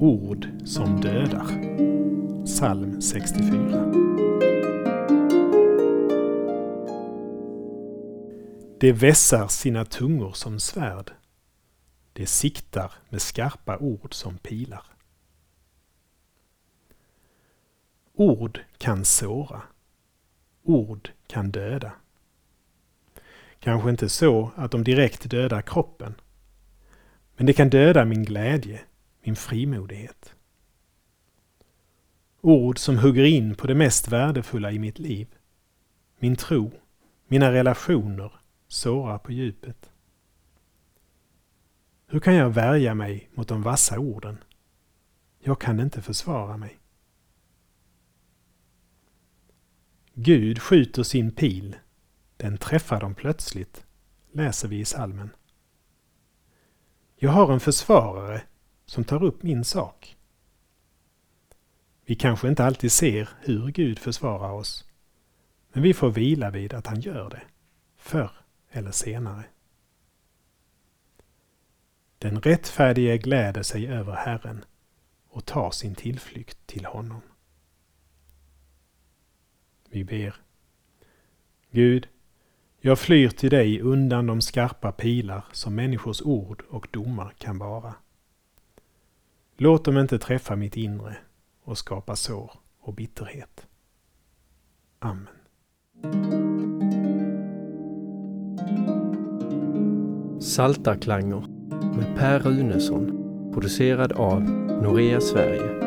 Ord som dödar. Psalm 64. Det vässar sina tungor som svärd. Det siktar med skarpa ord som pilar. Ord kan såra. Ord kan döda. Kanske inte så att de direkt dödar kroppen. Men det kan döda min glädje, min frimodighet. Ord som hugger in på det mest värdefulla i mitt liv. Min tro, mina relationer sårar på djupet. Hur kan jag värja mig mot de vassa orden? Jag kan inte försvara mig. Gud skjuter sin pil, den träffar dem plötsligt, läser vi i salmen. Jag har en försvarare som tar upp min sak. Vi kanske inte alltid ser hur Gud försvarar oss, men vi får vila vid att han gör det, förr eller senare. Den rättfärdige gläder sig över Herren och tar sin tillflykt till honom. Vi ber. Gud, jag flyr till dig undan de skarpa pilar som människors ord och domar kan vara. Låt dem inte träffa mitt inre och skapa sår och bitterhet. Amen. Saltarklanger med Per Runesson producerad av Norea Sverige